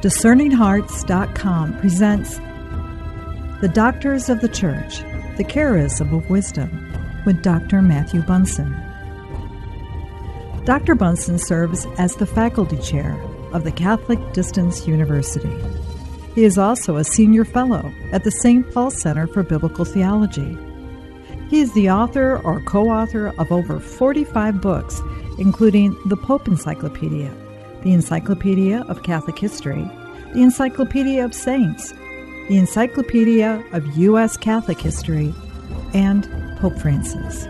DiscerningHearts.com presents The Doctors of the Church, The Charism of Wisdom with Dr. Matthew Bunson. Dr. Bunson serves as the faculty chair of the Catholic Distance University. He is also a senior fellow at the St. Paul Center for Biblical Theology. He is the author or co author of over 45 books, including the Pope Encyclopedia, the Encyclopedia of Catholic History, the Encyclopedia of Saints, the Encyclopedia of U.S. Catholic History, and Pope Francis.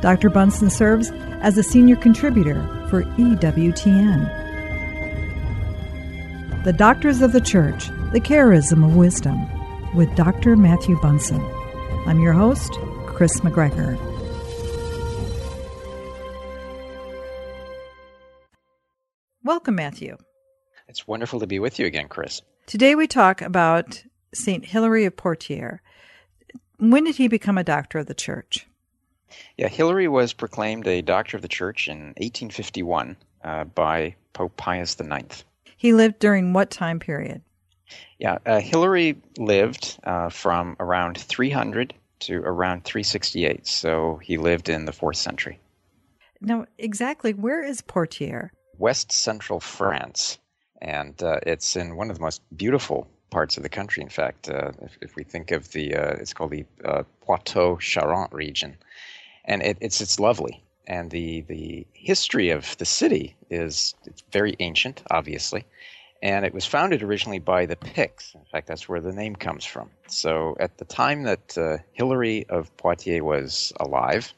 Dr. Bunson serves as a senior contributor for EWTN. The Doctors of the Church, The Charism of Wisdom, with Dr. Matthew Bunson. I'm your host, Chris McGregor. Welcome, Matthew. It's wonderful to be with you again, Chris. Today we talk about St. Hilary of Poitiers. When did he become a doctor of the church? Yeah, Hilary was proclaimed a doctor of the church in 1851 uh, by Pope Pius IX. He lived during what time period? Yeah, uh, Hilary lived uh, from around 300 to around 368, so he lived in the fourth century. Now, exactly where is Poitiers? West central France, and uh, it's in one of the most beautiful parts of the country. In fact, uh, if, if, we think of the, uh, it's called the uh, Poitou-Charentes region, and it, it's it's lovely. And the the history of the city is it's very ancient, obviously, and it was founded originally by the Picts. In fact, that's where the name comes from. So at the time that uh, Hilary of Poitiers was alive,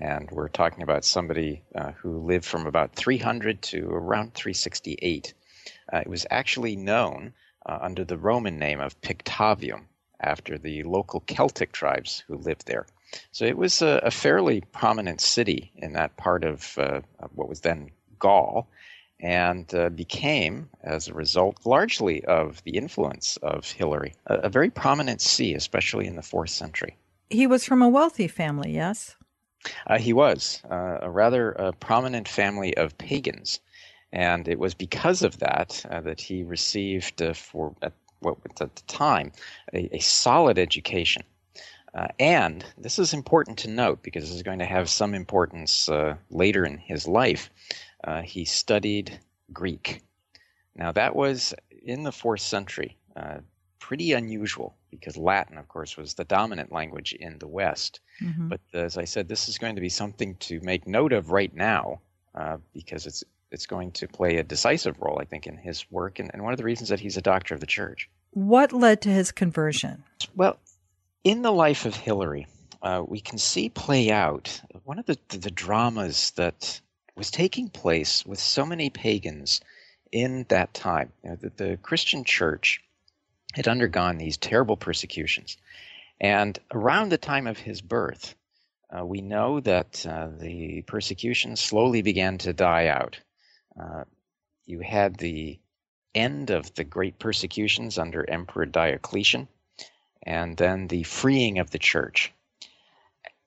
and we're talking about somebody uh, who lived from about 300 to around 368. Uh, it was actually known uh, under the Roman name of Pictavium, after the local Celtic tribes who lived there. So it was a, a fairly prominent city in that part of, uh, what was then Gaul, and uh, became, as a result, largely of the influence of Hilary, a, a very prominent see, especially in the fourth century. He was from a wealthy family, yes? Uh, he was uh, a rather uh, prominent family of pagans, and it was because of that uh, that he received, uh, for at what at the time, a, a solid education. And this is important to note because this is going to have some importance later in his life. he studied Greek. Now, that was in the fourth century pretty unusual because Latin, of course, was the dominant language in the West. Mm-hmm. But as I said, this is going to be something to make note of right now uh, because it's it's going to play a decisive role, I think, in his work, and, and one of the reasons that he's a doctor of the church. What led to his conversion? Well, in the life of Hilary, uh, we can see play out one of the, the, the dramas that was taking place with so many pagans in that time. You know, the, the Christian church had undergone these terrible persecutions. And around the time of his birth, uh, we know that uh, the persecution slowly began to die out. Uh, you had the end of the great persecutions under Emperor Diocletian, and then the freeing of the church.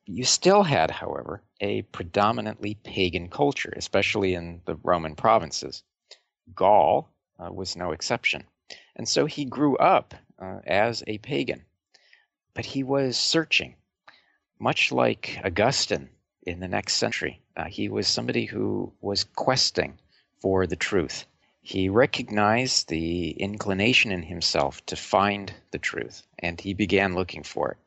You still had, however, a predominantly pagan culture, especially in the Roman provinces. Gaul uh, was no exception. And so he grew up uh, as a pagan. But he was searching, much like Augustine in the next century. Uh, he was somebody who was questing for the truth. He recognized the inclination in himself to find the truth, and he began looking for it.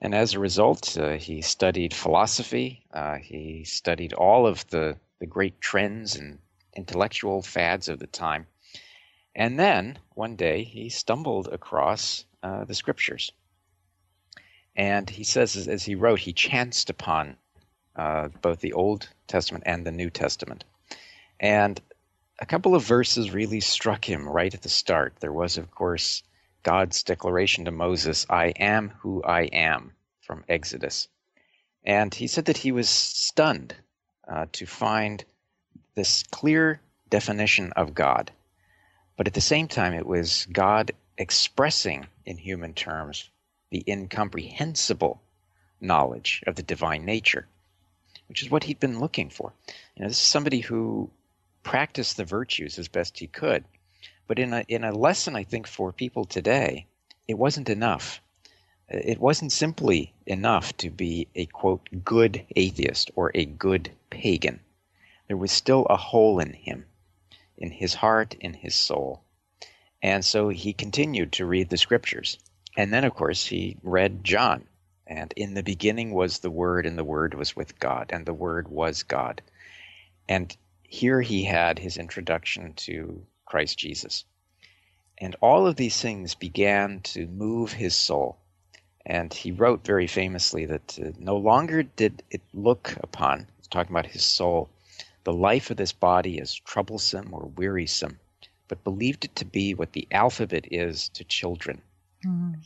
And as a result, uh, he studied philosophy. Uh, he studied all of the, the great trends and intellectual fads of the time. And then one day he stumbled across uh, the scriptures. And he says, as, as he wrote, he chanced upon uh, both the Old Testament and the New Testament. And a couple of verses really struck him right at the start. There was, of course, God's declaration to Moses, I am who I am, from Exodus. And he said that he was stunned uh, to find this clear definition of God but at the same time, it was God expressing in human terms the incomprehensible knowledge of the divine nature, which is what he'd been looking for. You know, this is somebody who practiced the virtues as best he could, But in a, in a lesson, I think, for people today, it wasn't enough. It wasn't simply enough to be a, quote, good atheist or a good pagan. There was still a hole in him, in his heart, in his soul. And so he continued to read the scriptures. And then, of course, he read John. And in the beginning was the Word, and the Word was with God, and the Word was God. And here he had his introduction to Christ Jesus. And all of these things began to move his soul. And he wrote very famously that uh, no longer did it look upon, talking about his soul, the life of this body is troublesome or wearisome, but believed it to be what the alphabet is to children. Mm-hmm.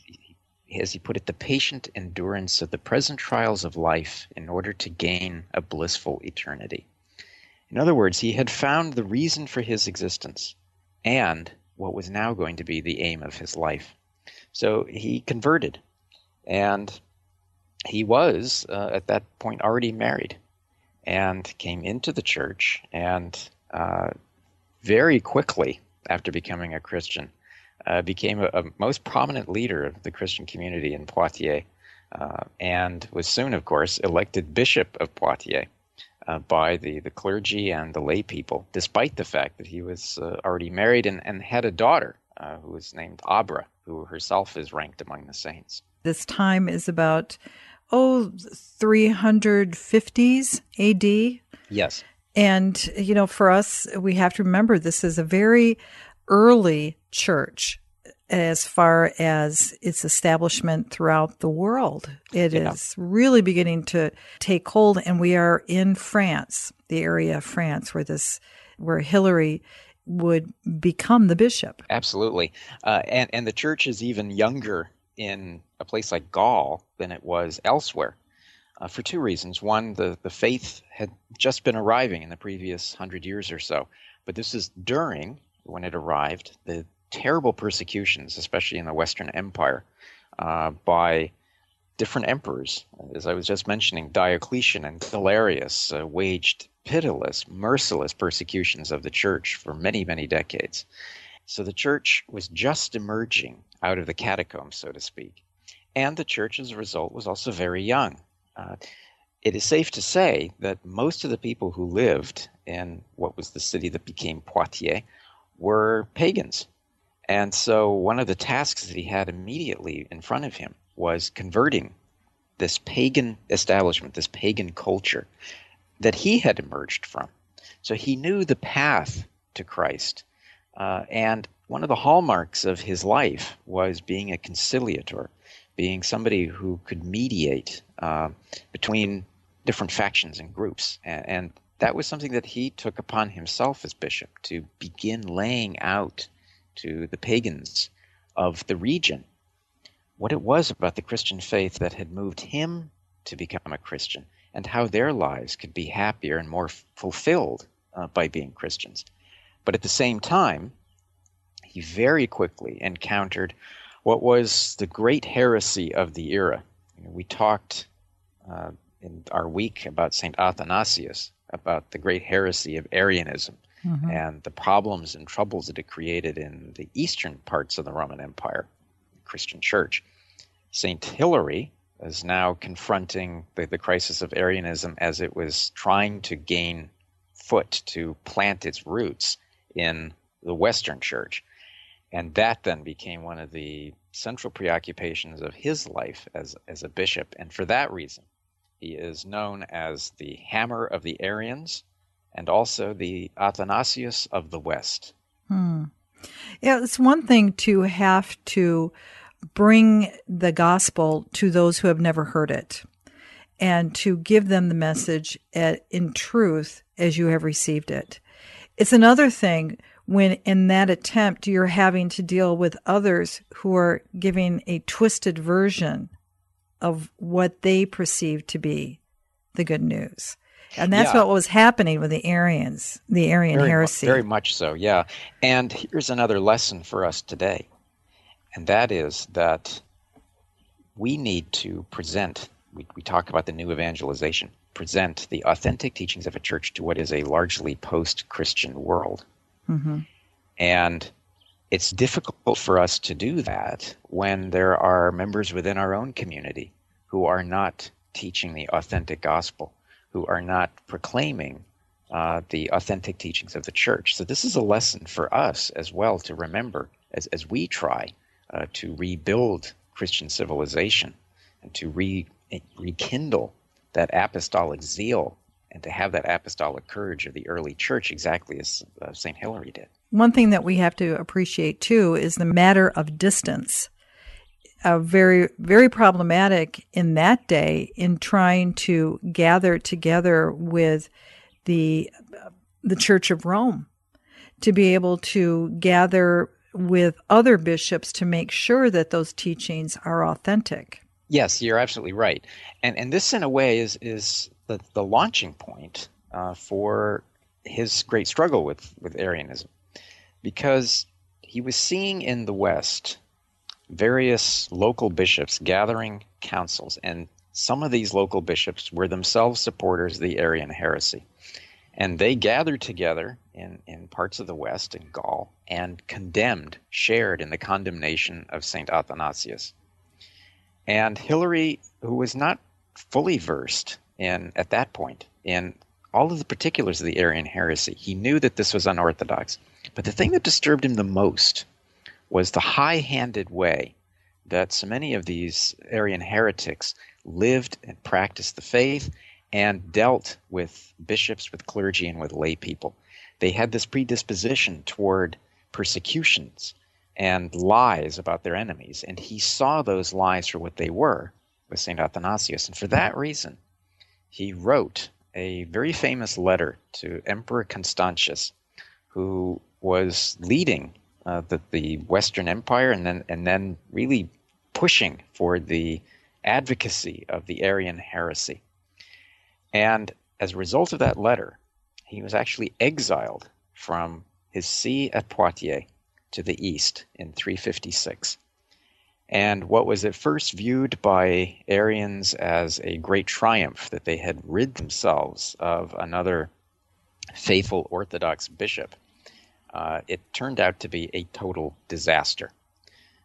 As he put it, the patient endurance of the present trials of life in order to gain a blissful eternity. In other words, he had found the reason for his existence and what was now going to be the aim of his life. So he converted, and he was, uh, at that point, already married and came into the church and uh, very quickly after becoming a Christian, uh, became a, a, most prominent leader of the Christian community in Poitiers, uh, and was soon, of course, elected Bishop of Poitiers uh, by the, the clergy and the lay people, despite the fact that he was uh, already married and, and had a daughter uh, who was named Abra, who herself is ranked among the saints. This time is about, oh, 350s AD. Yes. And, you know, for us, we have to remember this is a very early church as far as its establishment throughout the world. It yeah. is really beginning to take hold, and we are in France, the area of France where this, where Hilary would become the bishop. Absolutely, uh, and and the church is even younger in a place like Gaul than it was elsewhere uh, for two reasons. One, the, the faith had just been arriving in the previous hundred years or so, but this is during, when it arrived, the terrible persecutions, especially in the Western Empire, uh, by different emperors. As I was just mentioning, Diocletian and Galerius uh, waged pitiless, merciless persecutions of the church for many, many decades. So the church was just emerging out of the catacombs, so to speak. And the church, as a result, was also very young. Uh, it is safe to say that most of the people who lived in what was the city that became Poitiers were pagans. And so one of the tasks that he had immediately in front of him was converting this pagan establishment, this pagan culture that he had emerged from. So he knew the path to Christ. Uh, and one of the hallmarks of his life was being a conciliator, being somebody who could mediate uh, between different factions and groups. And, and, that was something that he took upon himself as bishop to begin laying out to the pagans of the region what it was about the Christian faith that had moved him to become a Christian and how their lives could be happier and more fulfilled uh, by being Christians. But at the same time, he very quickly encountered what was the great heresy of the era. You know, we talked uh, in our week about St. Athanasius, about the great heresy of Arianism mm-hmm. and the problems and troubles that it created in the eastern parts of the Roman Empire, the Christian Church. St. Hilary is now confronting the, the crisis of Arianism as it was trying to gain foot to plant its roots in the Western Church. And that then became one of the central preoccupations of his life as, as a bishop. And for that reason, he is known as the Hammer of the Arians and also the Athanasius of the West. Hmm. Yeah, it's one thing to have to bring the gospel to those who have never heard it and to give them the message at, in truth as you have received it. It's another thing when in that attempt you're having to deal with others who are giving a twisted version of what they perceive to be the good news. And that's yeah. what was happening with the Arians, the Arian very heresy. Mu- very much so, yeah. And here's another lesson for us today, and that is that we need to present, we, we talk about the new evangelization, present the authentic teachings of a church to what is a largely post Christian world. Mm-hmm. And it's difficult for us to do that when there are members within our own community who are not teaching the authentic gospel, who are not proclaiming uh, the authentic teachings of the church. So, this is a lesson for us as well to remember as, as we try uh, to rebuild Christian civilization and to re, rekindle that apostolic zeal and to have that apostolic courage of the early church exactly as uh, St. Hilary did. One thing that we have to appreciate too is the matter of distance. Uh, very, very problematic in that day in trying to gather together with the the Church of Rome to be able to gather with other bishops to make sure that those teachings are authentic. Yes, you're absolutely right, and and this in a way is is the the launching point uh, for his great struggle with with Arianism because he was seeing in the West various local bishops gathering councils, and some of these local bishops were themselves supporters of the Arian heresy. And they gathered together in, in parts of the West, in Gaul, and condemned, shared in the condemnation of St. Athanasius. And Hilary, who was not fully versed in, at that point, in all of the particulars of the Arian heresy, he knew that this was unorthodox. But the thing that disturbed him the most was the high handed way that so many of these Arian heretics lived and practiced the faith and dealt with bishops, with clergy, and with lay people. They had this predisposition toward persecutions and lies about their enemies, and he saw those lies for what they were with St. Athanasius. And for that reason, he wrote a very famous letter to Emperor Constantius, who was leading uh, the, the Western Empire and then and then really pushing for the advocacy of the Arian heresy. And as a result of that letter, he was actually exiled from his see at Poitiers to the east in 356. And what was at first viewed by Arians as a great triumph that they had rid themselves of another faithful Orthodox bishop uh, it turned out to be a total disaster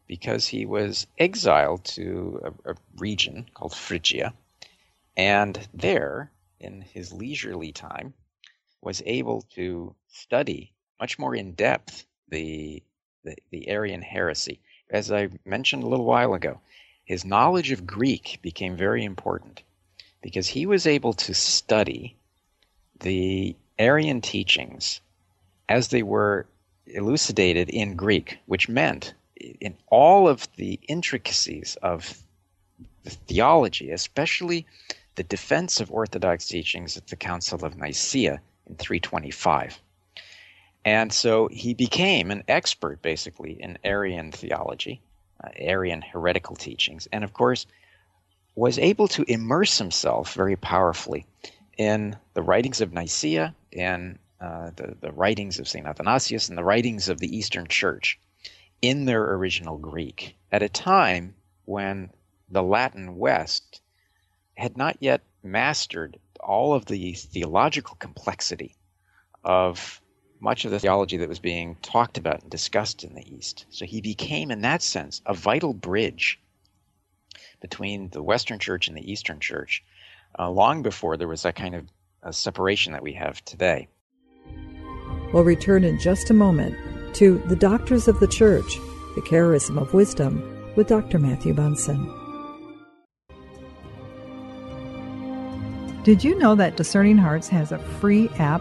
because he was exiled to a, a region called Phrygia, and there, in his leisurely time, was able to study much more in depth the, the, the Arian heresy. As I mentioned a little while ago, his knowledge of Greek became very important because he was able to study the Arian teachings as they were elucidated in Greek, which meant in all of the intricacies of the theology, especially the defense of Orthodox teachings at the Council of Nicaea in 325. And so he became an expert, basically, in Arian theology, uh, Arian heretical teachings, and of course, was able to immerse himself very powerfully in the writings of Nicaea, in uh, the, the writings of St. Athanasius and the writings of the Eastern Church in their original Greek at a time when the Latin West had not yet mastered all of the theological complexity of much of the theology that was being talked about and discussed in the East. So he became, in that sense, a vital bridge between the Western Church and the Eastern Church, uh, long before there was that kind of uh, separation that we have today. We'll return in just a moment to The Doctors of the Church, the Charism of Wisdom, with Dr. Matthew Bunson. Did you know that Discerning Hearts has a free app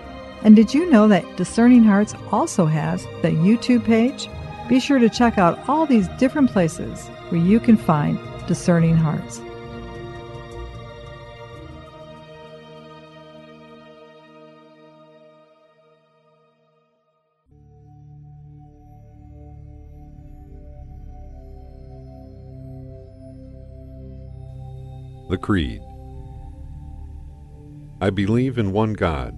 And did you know that Discerning Hearts also has the YouTube page? Be sure to check out all these different places where you can find Discerning Hearts. The Creed I believe in one God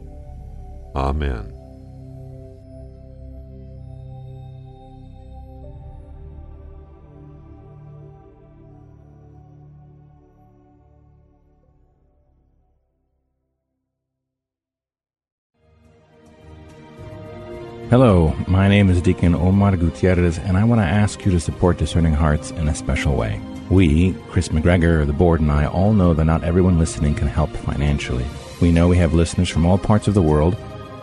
Amen. Hello, my name is Deacon Omar Gutierrez, and I want to ask you to support Discerning Hearts in a special way. We, Chris McGregor, the board, and I all know that not everyone listening can help financially. We know we have listeners from all parts of the world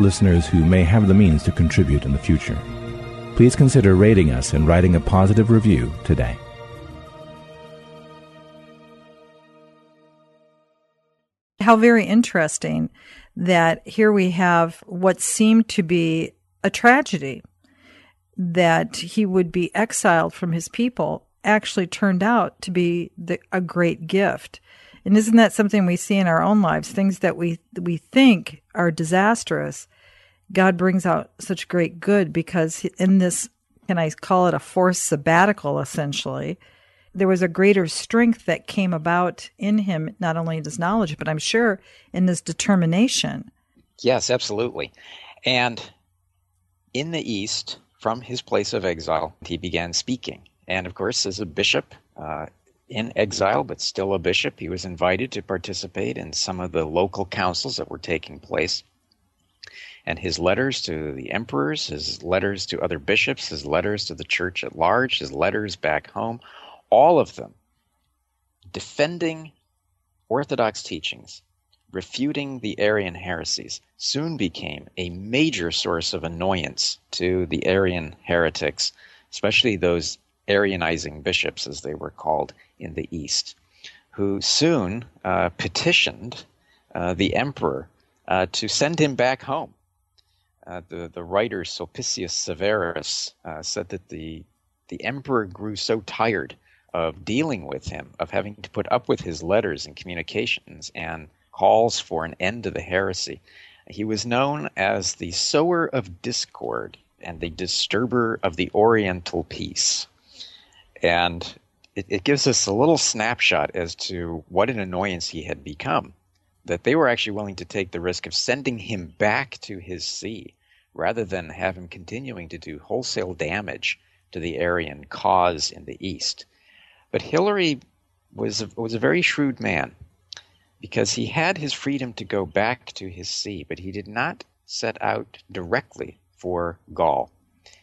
listeners who may have the means to contribute in the future. Please consider rating us and writing a positive review today. How very interesting that here we have what seemed to be a tragedy that he would be exiled from his people actually turned out to be the, a great gift. And isn't that something we see in our own lives? Things that we we think are disastrous, God brings out such great good because in this, can I call it a forced sabbatical essentially? There was a greater strength that came about in him, not only in his knowledge, but I'm sure in his determination. Yes, absolutely. And in the East, from his place of exile, he began speaking. And of course, as a bishop, uh, in exile, but still a bishop. He was invited to participate in some of the local councils that were taking place. And his letters to the emperors, his letters to other bishops, his letters to the church at large, his letters back home, all of them defending Orthodox teachings, refuting the Arian heresies, soon became a major source of annoyance to the Arian heretics, especially those Arianizing bishops, as they were called in the East, who soon uh, petitioned uh, the emperor uh, to send him back home. Uh, the, the writer Sulpicius Severus uh, said that the, the emperor grew so tired of dealing with him, of having to put up with his letters and communications and calls for an end to the heresy. He was known as the sower of discord and the disturber of the Oriental peace. And it, it gives us a little snapshot as to what an annoyance he had become. That they were actually willing to take the risk of sending him back to his see rather than have him continuing to do wholesale damage to the Arian cause in the East. But Hilary was a, was a very shrewd man because he had his freedom to go back to his see, but he did not set out directly for Gaul.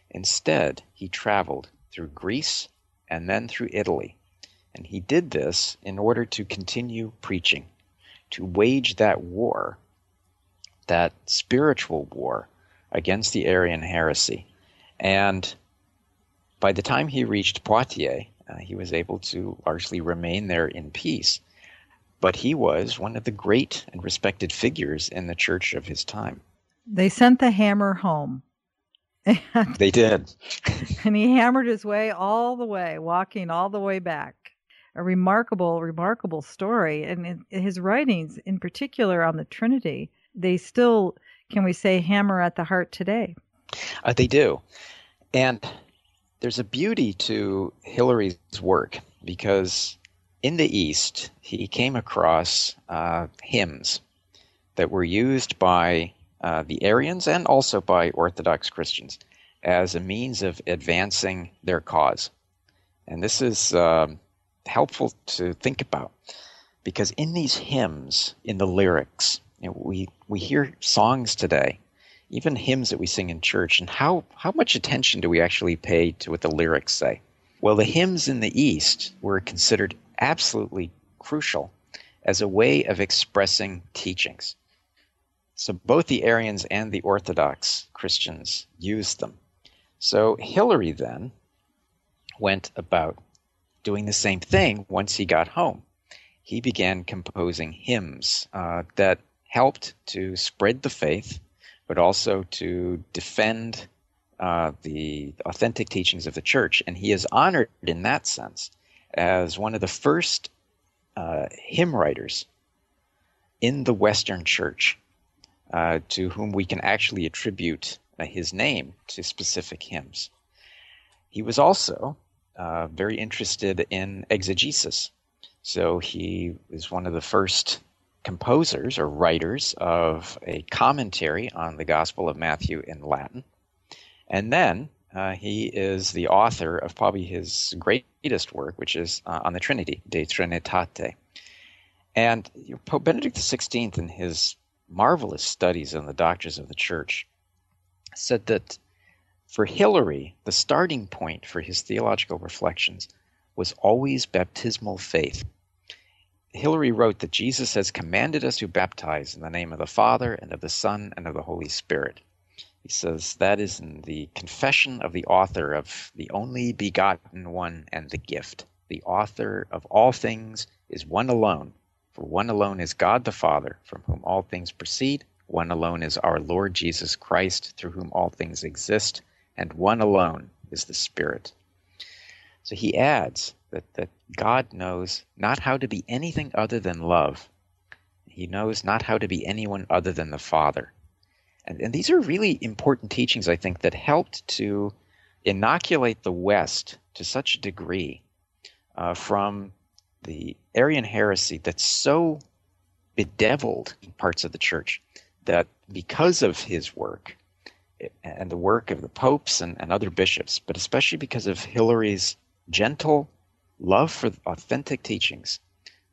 Instead, he traveled through Greece and then through Italy. And he did this in order to continue preaching, to wage that war that spiritual war against the Arian heresy. And by the time he reached Poitiers, uh, he was able to largely remain there in peace. But he was one of the great and respected figures in the church of his time. They sent the hammer home. They did. and he hammered his way all the way, walking all the way back. A remarkable, remarkable story. And his writings, in particular on the Trinity, they still, can we say, hammer at the heart today? Uh, they do. And there's a beauty to Hilary's work because in the East, he came across uh, hymns that were used by uh, the Arians and also by Orthodox Christians as a means of advancing their cause. And this is uh, helpful to think about because in these hymns, in the lyrics, you know, we, we hear songs today, even hymns that we sing in church, and how, how much attention do we actually pay to what the lyrics say? Well, the hymns in the East were considered absolutely crucial as a way of expressing teachings. So both the Arians and the Orthodox Christians used them. So Hilary then went about doing the same thing once he got home. He began composing hymns uh, that helped to spread the faith, but also to defend uh, the authentic teachings of the church. And he is honored in that sense as one of the first uh, hymn writers in the Western Church uh, to whom we can actually attribute uh, his name to specific hymns. He was also uh, very interested in exegesis. So he was one of the first composers or writers of a commentary on the Gospel of Matthew in Latin. And then uh, he is the author of probably his greatest work, which is uh, on the Trinity, De Trinitate. And Pope Benedict XVI, in his marvelous studies on the doctrines of the church, said that for Hilary, the starting point for his theological reflections was always baptismal faith. Hilary wrote that Jesus has commanded us to baptize in the name of the Father and of the Son and of the Holy Spirit. He says that is in the confession of the author of the only begotten one and the gift. The author of all things is one alone, for one alone is God the Father, from whom all things proceed. One alone is our Lord Jesus Christ, through whom all things exist. And one alone is the Spirit. So he adds that, that God knows not how to be anything other than love. He knows not how to be anyone other than the Father. And, and these are really important teachings, I think, that helped to inoculate the West to such a degree uh, from the Arian heresy that's so bedeviled parts of the church that because of his work and the work of the popes and, and other bishops, but especially because of Hilary's gentle love for authentic teachings,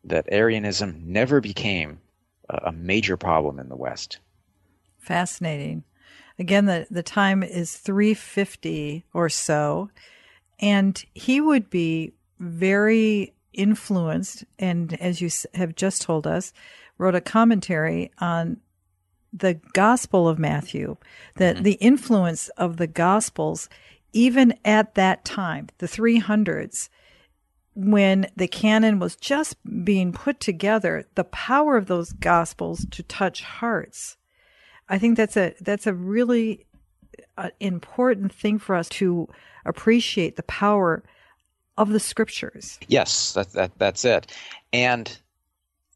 that Arianism never became a, a major problem in the West. Fascinating. Again, the, the time is 350 or so, and he would be very influenced, and as you have just told us, wrote a commentary on the Gospel of Matthew, that mm-hmm. the influence of the Gospels, even at that time, the 300s, when the canon was just being put together, the power of those Gospels to touch hearts. I think that's a that's a really uh, important thing for us to appreciate the power of the scriptures. Yes, that, that that's it. And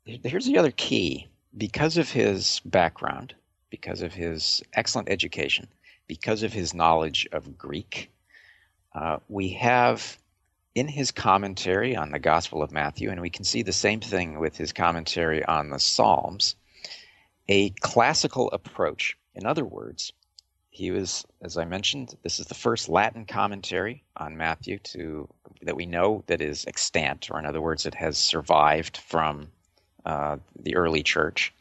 here's the other key: because of his background, because of his excellent education, because of his knowledge of Greek, uh, we have in his commentary on the Gospel of Matthew, and we can see the same thing with his commentary on the Psalms, a classical approach. In other words, he was, as I mentioned, this is the first Latin commentary on Matthew to that we know that is extant, or in other words, it has survived from uh, the early church.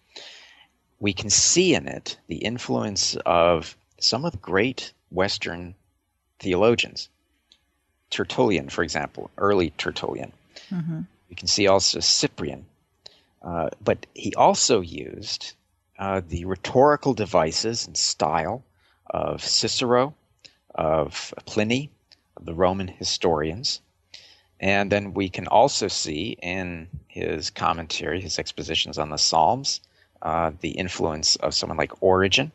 We can see in it the influence of some of the great Western theologians. Tertullian, for example, early Tertullian. Mm-hmm. We can see also Cyprian. Uh, but he also used uh, the rhetorical devices and style of Cicero, of Pliny, of the Roman historians. And then we can also see in his commentary, his expositions on the Psalms, uh, the influence of someone like Origen.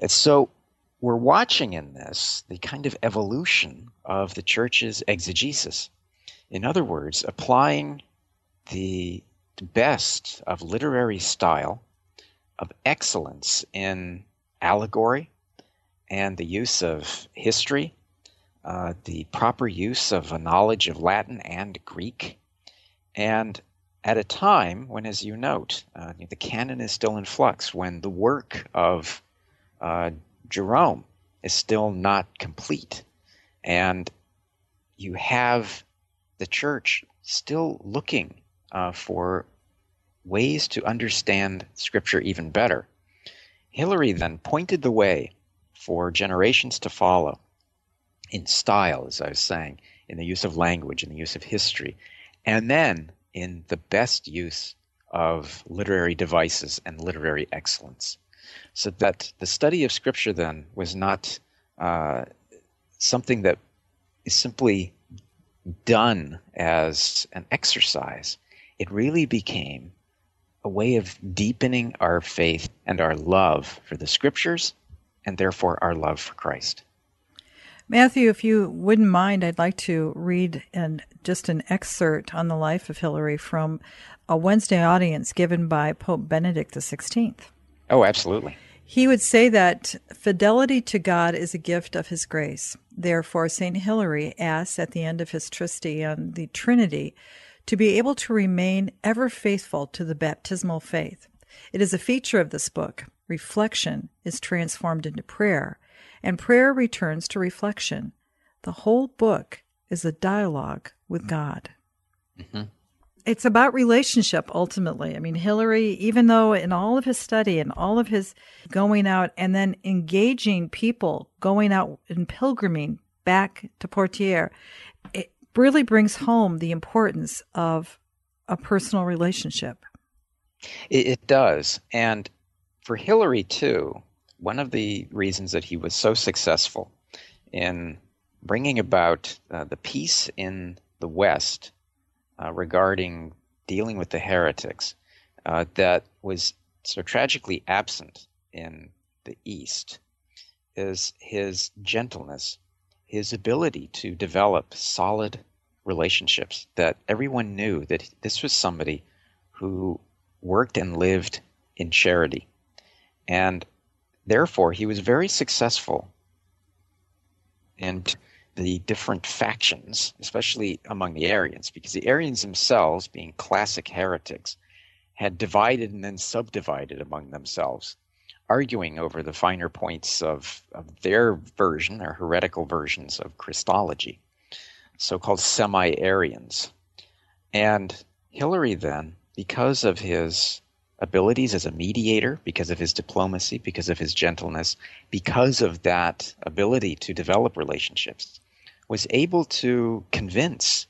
And so we're watching in this the kind of evolution of the church's exegesis. In other words, applying the best of literary style, of excellence in allegory, and the use of history, uh, the proper use of a knowledge of Latin and Greek, and at a time when, as you note, uh, the canon is still in flux, when the work of uh, Jerome is still not complete, and you have the church still looking uh, for ways to understand Scripture even better. Hilary then pointed the way for generations to follow in style, as I was saying, in the use of language, in the use of history, and then in the best use of literary devices and literary excellence. So that the study of Scripture then was not uh, something that is simply done as an exercise. It really became a way of deepening our faith and our love for the Scriptures and therefore our love for Christ. Matthew, if you wouldn't mind, I'd like to read and just an excerpt on the life of Hilary from a Wednesday audience given by Pope Benedict XVI. Oh, absolutely. He would say that fidelity to God is a gift of His grace. Therefore, St. Hilary asks at the end of his Treatise on the Trinity to be able to remain ever faithful to the baptismal faith. It is a feature of this book. Reflection is transformed into prayer, and prayer returns to reflection. The whole book is a dialogue with God. Mm-hmm. It's about relationship ultimately. I mean, Hilary, even though in all of his study and all of his going out and then engaging people, going out and pilgriming back to Poitiers, it really brings home the importance of a personal relationship. It, it does. And for Hilary, too, one of the reasons that he was so successful in bringing about uh, the peace in the West uh, regarding dealing with the heretics uh, that was so tragically absent in the East is his gentleness, his ability to develop solid relationships that everyone knew that this was somebody who worked and lived in charity. And therefore, he was very successful in the different factions, especially among the Arians, because the Arians themselves, being classic heretics, had divided and then subdivided among themselves, arguing over the finer points of, of their version, their heretical versions of Christology, so called semi Arians. And Hilary, then, because of his abilities as a mediator, because of his diplomacy, because of his gentleness, because of that ability to develop relationships, was able to convince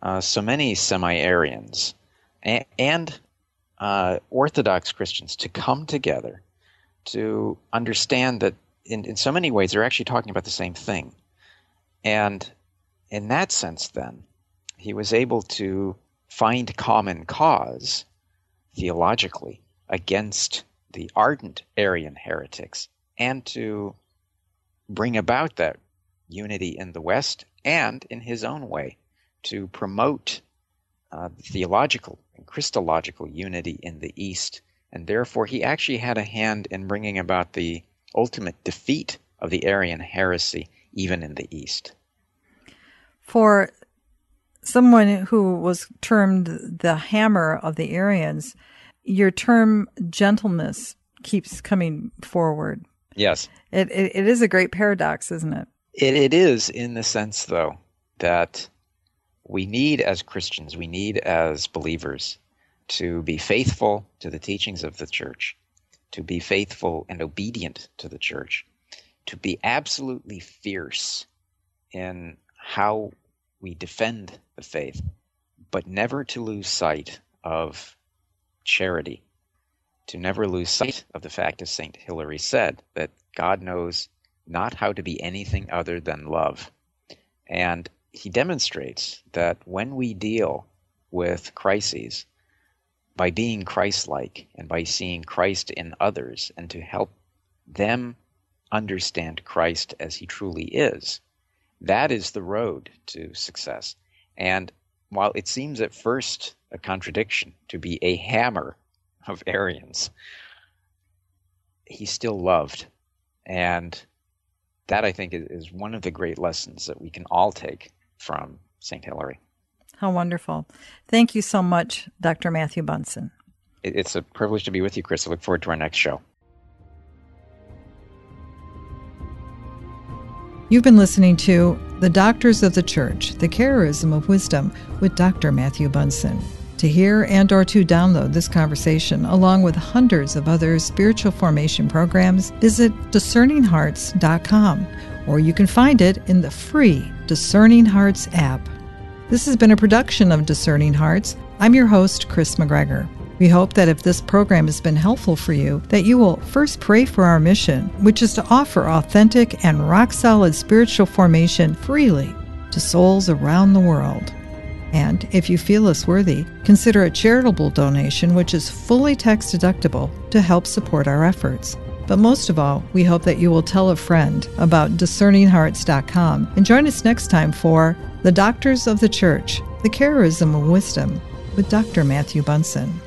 uh, so many semi Arians and, and uh, Orthodox Christians to come together to understand that in, in so many ways they're actually talking about the same thing. And in that sense, then, he was able to find common cause theologically against the ardent Arian heretics and to bring about that unity in the West and in his own way to promote uh, theological and Christological unity in the East. And therefore, he actually had a hand in bringing about the ultimate defeat of the Arian heresy, even in the East. For someone who was termed the hammer of the Arians, your term gentleness keeps coming forward. Yes. It, it, it is a great paradox, isn't it? It, it is in the sense, though, that we need as Christians, we need as believers to be faithful to the teachings of the church, to be faithful and obedient to the church, to be absolutely fierce in how we defend the faith, but never to lose sight of charity, to never lose sight of the fact, as St. Hilary said, that God knows not how to be anything other than love. And he demonstrates that when we deal with crises, by being Christ like and by seeing Christ in others and to help them understand Christ as he truly is, that is the road to success. And while it seems at first a contradiction to be a hammer of Arians, he still loved. And that, I think, is one of the great lessons that we can all take from St. Hilary. How wonderful. Thank you so much, Dr. Matthew Bunson. It's a privilege to be with you, Kris. I look forward to our next show. You've been listening to The Doctors of the Church, The Charism of Wisdom with Dr. Matthew Bunson. To hear and or to download this conversation along with hundreds of other spiritual formation programs, visit discerninghearts.com or you can find it in the free Discerning Hearts app. This has been a production of Discerning Hearts. I'm your host, Kris McGregor. We hope that if this program has been helpful for you, that you will first pray for our mission, which is to offer authentic and rock solid spiritual formation freely to souls around the world. And if you feel us worthy, consider a charitable donation which is fully tax deductible to help support our efforts. But most of all, we hope that you will tell a friend about discerninghearts.com and join us next time for The Doctors of the Church, the Charism of Wisdom with Dr. Matthew Bunson.